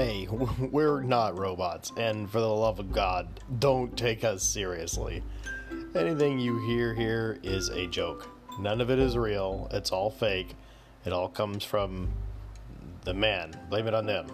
Hey, we're not robots, and for the love of God, don't take us seriously. Anything you hear here is a joke. None of it is real, it's all fake. It all comes from the man. Blame it on them.